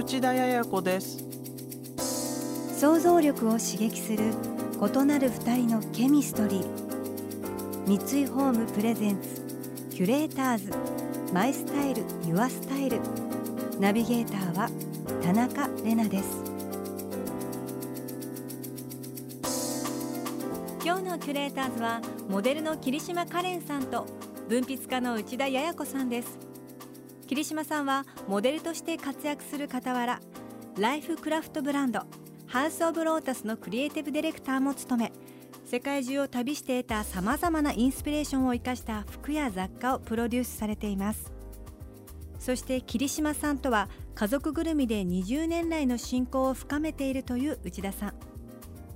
内田彩子です。想像力を刺激する異なる二人のケミストリー。三井ホームプレゼンツキュレーターズ。マイスタイルユアスタイル。ナビゲーターは田中れなです。今日のキュレーターズはモデルの桐島カレンさんと文筆家の内田彩子さんです。桐島さんはモデルとして活躍する傍らライフクラフトブランドハウス・オブ・ロータスのクリエイティブディレクターも務め世界中を旅して得たさまざまなインスピレーションを生かした服や雑貨をプロデュースされています。そして桐島さんとは家族ぐるみで20年来の親交を深めているという内田さん。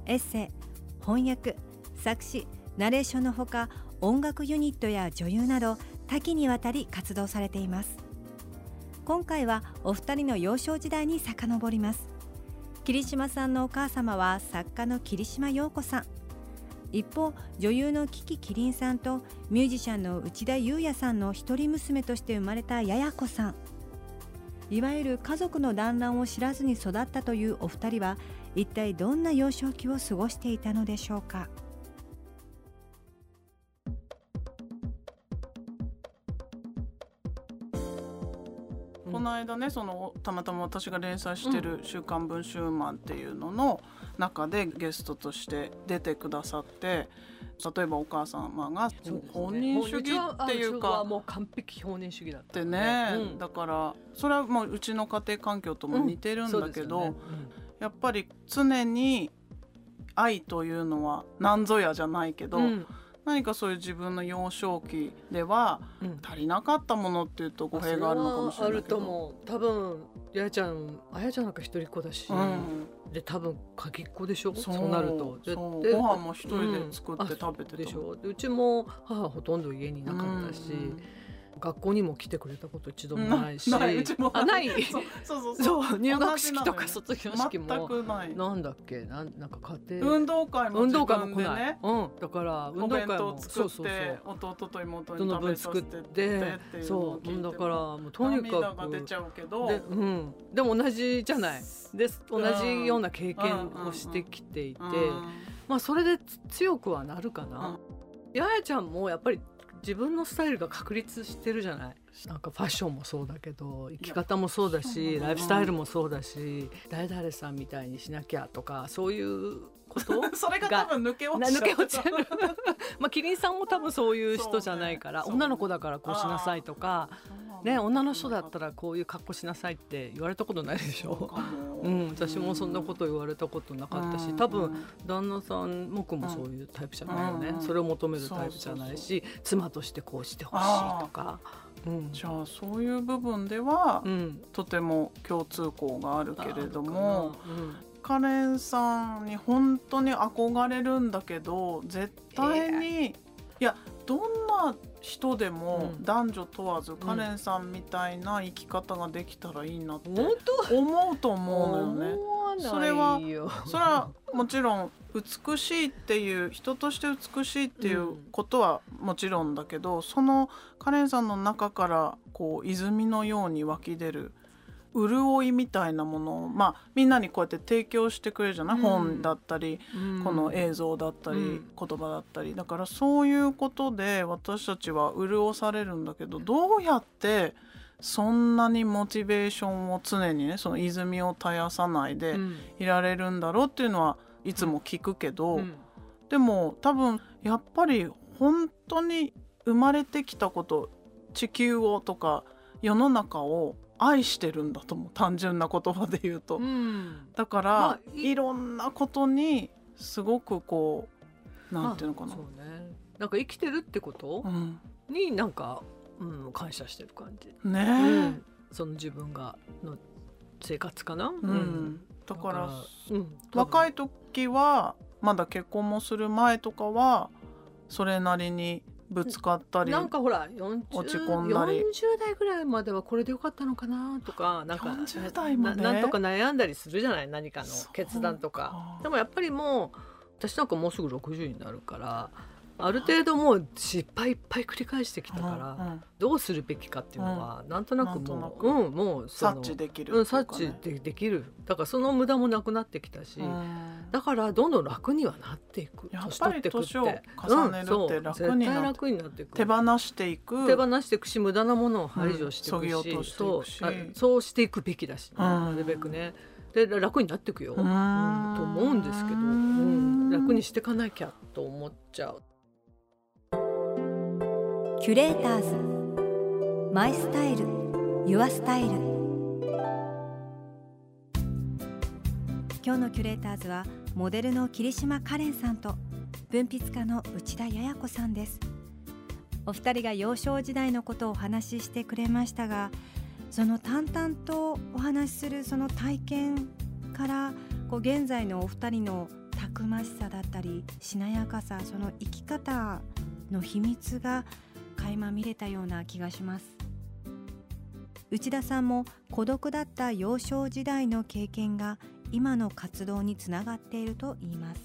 エッセイ翻訳作詞ナレーションのほか音楽ユニットや女優など多岐にわたり活動されています。今回はお二人の幼少時代に遡ります。桐島さんのお母様は作家の桐島陽子さん。一方女優のキキキリンさんとミュージシャンの内田裕也さんの一人娘として生まれたやや子さん。いわゆる家族の団らんを知らずに育ったというお二人は一体どんな幼少期を過ごしていたのでしょうか？の間ねそのたまたま私が連載してる「週刊文春マン」っていうのの中でゲストとして出てくださって例えばお母様が本人主義っていうかもう完璧本人主義だっってね、うん。だからそれはもううちの家庭環境とも似てるんだけど、やっぱり常に愛というのは何ぞやじゃないけど、うん何かそういう自分の幼少期ではうん。足りなかったものっていうと語弊があるのかもしれないけど。あると思う。多分ややちゃんあやちゃんなんか一人っ子だし、うん、で多分鍵っ子でしょ？そそううなると。ご飯も一人で作ってうん食べてたもんでしょ。でうちも母はほとんど家にいなかったし、うん学校にも来てくれたこと一度もないし、ないうちもあない？そうそうそうそう。入学式とか卒業式も。全くない。なんだっけ？なんなんか家庭。運動会も運自動会も来ない、うん、だから運動会も。作ってそうそうそう。弟と妹に食べ分作っさせてっててってそう。だからもうとに涙かく。が出ちゃうけど。で,、うん、でも同じじゃない。です。同じような経験をしてきていて、まあそれでつ強くはなるかな、ややちゃんもやっぱり自分のスタイルが確立してるじゃない？なんかファッションもそうだけど生き方もそうだし。ライフスタイルもそうだし誰々さんみたいにしなきゃとかそういうこと？それが多分抜け落なちちゃう。落ちる まあキリンさんも多分そういう人じゃないから、ね。女の子だからこうしなさいとかね女の人だったらこういう格好しなさいって言われたことないでしょ？うん、私もそんなこと言われたことなかったし、多分旦那さん僕もそういうタイプじゃないよね、うん。それを求めるタイプじゃないし妻としてこうしてほしいとか。うん。じゃあそういう部分では、うん、とても共通項があるけれどもうんカレンさんに本当に憧れるんだけど絶対に、いやどんな人でもうん。男女問わず、カレンさんみたいな生き方ができたらいいなって思うと思うのよね。それは それはもちろん美しいっていう人として美しいっていうことはもちろんだけど、そのカレンさんの中からこう泉のように湧き出る潤いみたいなものをまあみんなにこうやって提供してくれるじゃない、うん。本だったり、うん。この映像だったり、うん。言葉だったり。だからそういうことで私たちは潤されるんだけどどうやってそんなにモチベーションを常にねその泉を絶やさないでうん。いられるんだろうっていうのはいつも聞くけど、うん。でも多分やっぱり本当に生まれてきたこと地球をとか世の中を愛してるんだと思う単純な言葉で言うと。うん。だから、まあいいろんなことにすごくこうなんていうのかな。まあ、そうね。なんか生きてるってこと？うん、になんか、うん、感謝してる感じ、ね。え、うん。その自分がの生活かな、うん。だからうん、若いい時はまだ結婚もする前とかはそれなりにぶつかったりなんかほら40落ち込んだり。40代ぐらいまではこれでよかったのかなとかなんか40代まで？ななんとか悩んだりするじゃない何かの決断とか。かでもやっぱりもう私なんかもうすぐ60になるからある程度もう失敗いっぱい繰り返してきたから、どうするべきかっていうのは、なん。となんとなくもううんもう察知できるうん、察知でできる。だからその無駄もなくなってきたし、うん。だからどんどん楽にはなっていく。やっぱり年取ってくって。年を重ねるって楽になって。絶対楽になっていく手放していく。手放していくし無駄なものを排除していくし、うん削ぎ落としていくし。そうあそうしていくべきだし、うん。なるべくね。で楽になっていくよ、と思うんですけど、うん、楽にしていかなきゃと思っちゃう。キュレーターズ。マイスタイル。ユアスタイル。今日のキュレーターズはモデルの桐島カレンさんと文筆家の内田彩子さんです。お二人が幼少時代のことをお話ししてくれましたがその淡々とお話しするその体験からこう現在のお二人のたくましさだったりしなやかさその生き方の秘密が垣間見れたような気がします。内田さんも孤独だった幼少時代の経験が今の活動につながっていると言います。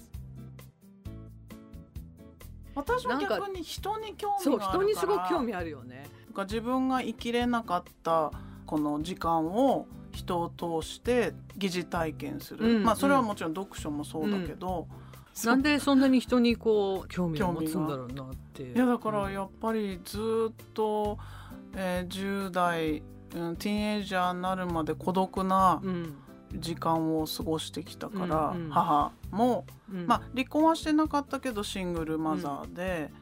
私は逆に人に興味そうがあるから人にすごく興味あるよね。なんか自分が生きれなかったこの時間を人を通して疑似体験する、うんまあそれはもちろん読書もそうだけど、そなんでそんなに人にこう興味を持つんだろうなって。いやだからやっぱりずっと、えー10代、うん、ティーンエイジャーになるまで孤独なうん。時間を過ごしてきたから、うんうん。母も、うん。まあ離婚はしてなかったけどシングルマザーで。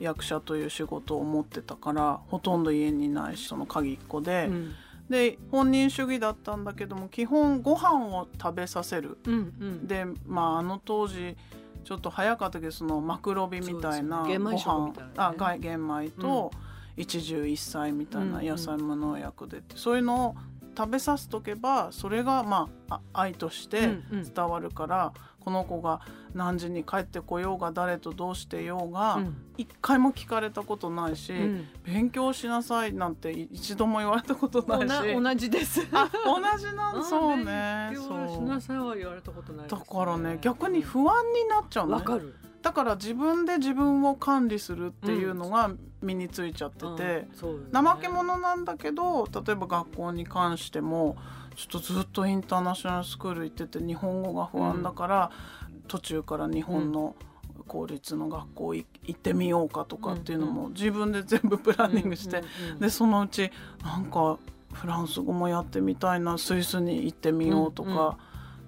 役者という仕事を持ってたからほとんど家にいないしその鍵っ子で、うん。で本人主義だったんだけども基本ご飯を食べさせる。うんうん。でまああの当時ちょっと早かったけどそのマクロビみたいなご飯あが玄米と一汁一菜みたいなうん野菜無農薬でって。そういうのを食べさせとけばそれがまああ愛として伝わるから、この子が何時に帰ってこようが誰とどうしてようがうん。一回も聞かれたことないし、うん。勉強しなさいなんて一度も言われたことおないし。な同じです。あ同じなん そうね。勉強しなさいは言われたことないだからね逆に不安になっちゃうわかる。だから自分で自分を管理するっていうのが身についちゃってて、怠け者なんだけど例えば学校に関してもちょっとずっとインターナショナルスクール行ってて日本語が不安だから、途中から日本の公立の学校い行ってみようかとかっていうのも自分で全部プランニングして、でそのうちなんかフランス語もやってみたいなスイスに行ってみようとか,、うんうん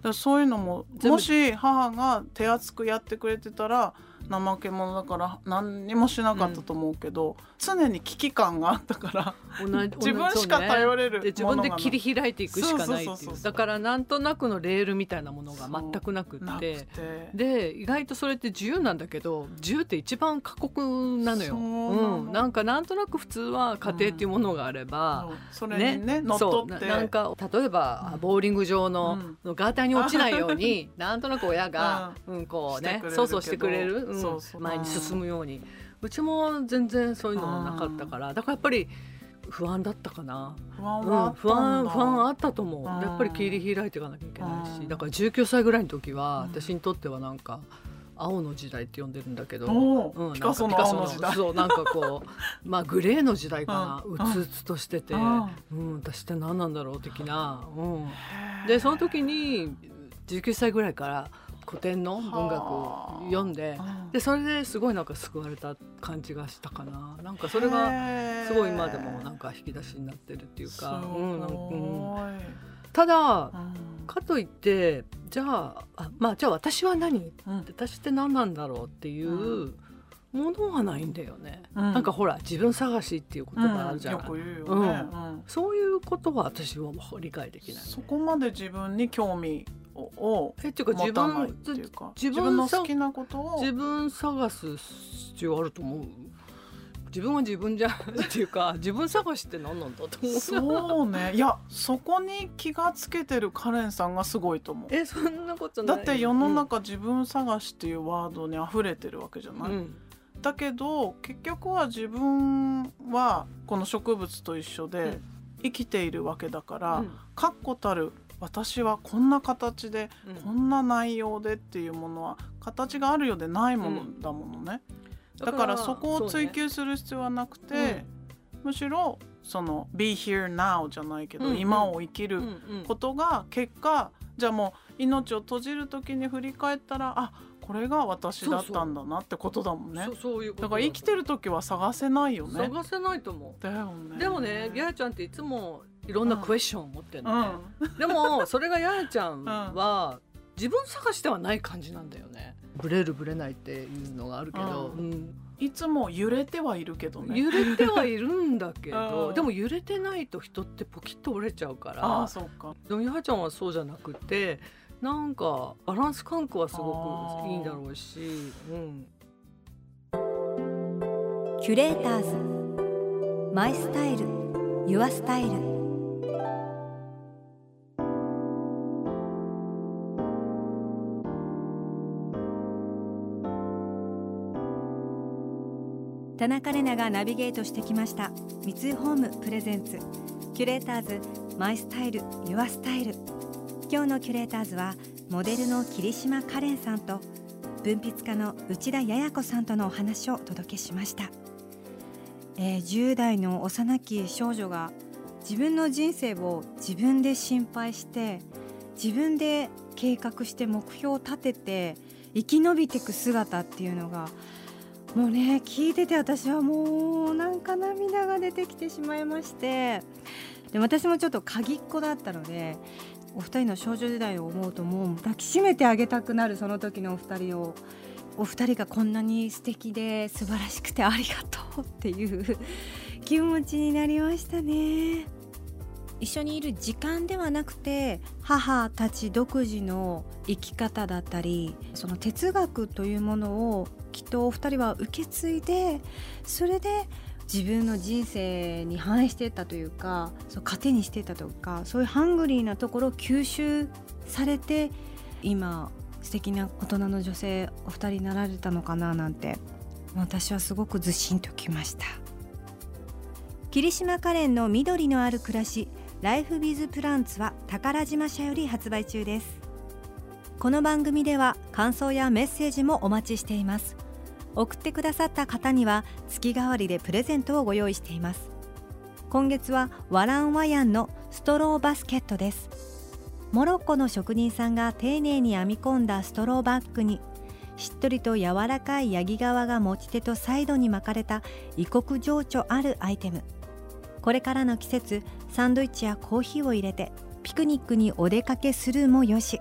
でそういうのももし母が手厚くやってくれてたら怠け者だから何にもしなかったと思うけど、常に危機感があったから同じ自分しか頼れるで自分で切り開いていくしかないっていう。だからなんとなくのレールみたいなものが全くなくってて。で意外とそれって自由なんだけど自由って一番過酷なのよ。そうん、なんかなんとなく普通は家庭っていうものがあれば、そう。それにね乗っ取って。そうななんか例えば、ボーリング場の、ガーターに落ちないように なんとなく親が、うん。こうねそうそうしてくれる、うん前に進むように。うちも全然そういうのもなかったから。だからやっぱり不安だったかな、不安はあうん、不安不安あったと思う。うんやっぱり切り開いていかなきゃいけないうん。しだから19歳ぐらいの時はうん。私にとってはなんか青の時代って呼んでるんだけど、うん、ピカソの青の時代。そうなんかこう まあグレーの時代かな、ううん。つうつとしてて、うん。うん、私って何なんだろう的な、うん、でその時に19歳ぐらいから古典の文学を読んでうん。でそれですごいなんか救われた感じがしたかな。なんかそれがすごい今でもなんか引き出しになってるっていうすか、うんうんただうん。かといってじゃああまあじゃあ私は何？うん。私って何なんだろうっていうものはないんだよね、うん。なんかほら自分探しっていう言葉あるじゃない、うよね、うん。そういうことは私は理解できない、そこまで自分に興味ををえっていうか自分ていうか自分のさ好きなことを。自分探す必要あると思う？自分は自分じゃんっていうか 自分探しって何なんだと思う。そうね。いやそこに気がつけてるカレンさんがすごいと思う。えそんなことだって世の中、自分探しっていうワードに溢れてるわけじゃない、うん。だけど結局は自分はこの植物と一緒でうん。生きているわけだから、うん。確固たる私はこんな形で、うん。こんな内容でっていうものは形があるようでないものだものね、だからそこを追求する必要はなくて、むしろその「be here now」じゃないけど、うんうん。今を生きるうんうん。ことが結果じゃあもう命を閉じる時に振り返ったらあこれが私だったんだなってことだもんね。そうそういうこと。だから生きてる時は探せないよね。探せないと思だよね。うでもねややちゃんっていつもいろんなクエスチョンを持ってるうのね、ん。でもそれがややちゃんは自分探してはない感じなんだよね。ブレるブレないっていうのがあるけど、うん。うん。いつも揺れてはいるけどね。揺れてはいるんだけうん。どでも揺れてないと人ってポキッと折れちゃうかあらあそうか。でもやはちゃんはそうじゃなくてなんかバランス感覚はすごくいいんだろうし、うん、キュレーターズ。 My Style。Your Style 田中れながナビゲートしてきました。三井ホーム presents。キュレーターズ My Style Your Style。今日のキュレーターズはモデルの桐島カレンさんと文筆家の内田彩子さんとのお話をお届けしました、えー10代の幼き少女が自分の人生を自分で心配して自分で計画して目標を立てて生き延びていく姿っていうのがもうね聞いてて私はもうなんか涙が出てきてしまいまして。で私もちょっと鍵っ子だったのでお二人の少女時代を思うともう抱きしめてあげたくなるその時のお二人をお二人がこんなに素敵で素晴らしくてありがとうっていう気持ちになりましたね。一緒にいる時間ではなくて母たち独自の生き方だったりその哲学というものをきっとお二人は受け継いでそれで自分の人生に反映していったというかそう糧にしていたというかそういうハングリーなところを吸収されて今素敵な大人の女性お二人になられたのかななんて私はすごくずしんときました。霧島カレンの緑のある暮らしライフビズプランツは宝島社より発売中です。この番組では感想やメッセージもお待ちしています。送ってくださった方には月替わりでプレゼントをご用意しています。今月はワランワヤンのストローバスケットです。モロッコの職人さんが丁寧に編み込んだストローバッグにしっとりと柔らかいヤギ皮が持ち手とサイドに巻かれた異国情緒あるアイテム。これからの季節サンドイッチやコーヒーを入れてピクニックにお出かけするもよし。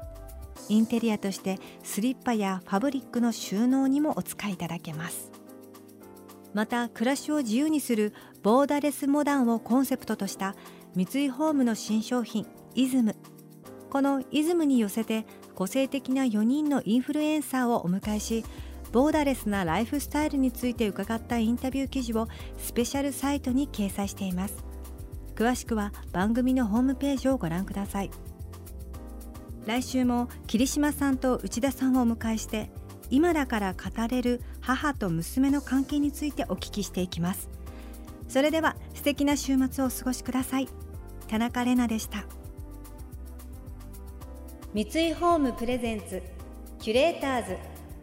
インテリアとしてスリッパやファブリックの収納にもお使いいただけます。また暮らしを自由にするボーダレスモダンをコンセプトとした三井ホームの新商品イズム。このイズムに寄せて個性的な4人のインフルエンサーをお迎えしボーダレスなライフスタイルについて伺ったインタビュー記事をスペシャルサイトに掲載しています。詳しくは番組のホームページをご覧ください。来週も桐島さんと内田さんをお迎えして今だから語れる母と娘の関係についてお聞きしていきます。それでは素敵な週末をお過ごしください。田中れなでした。三井ホームプレゼンツキュレーターズ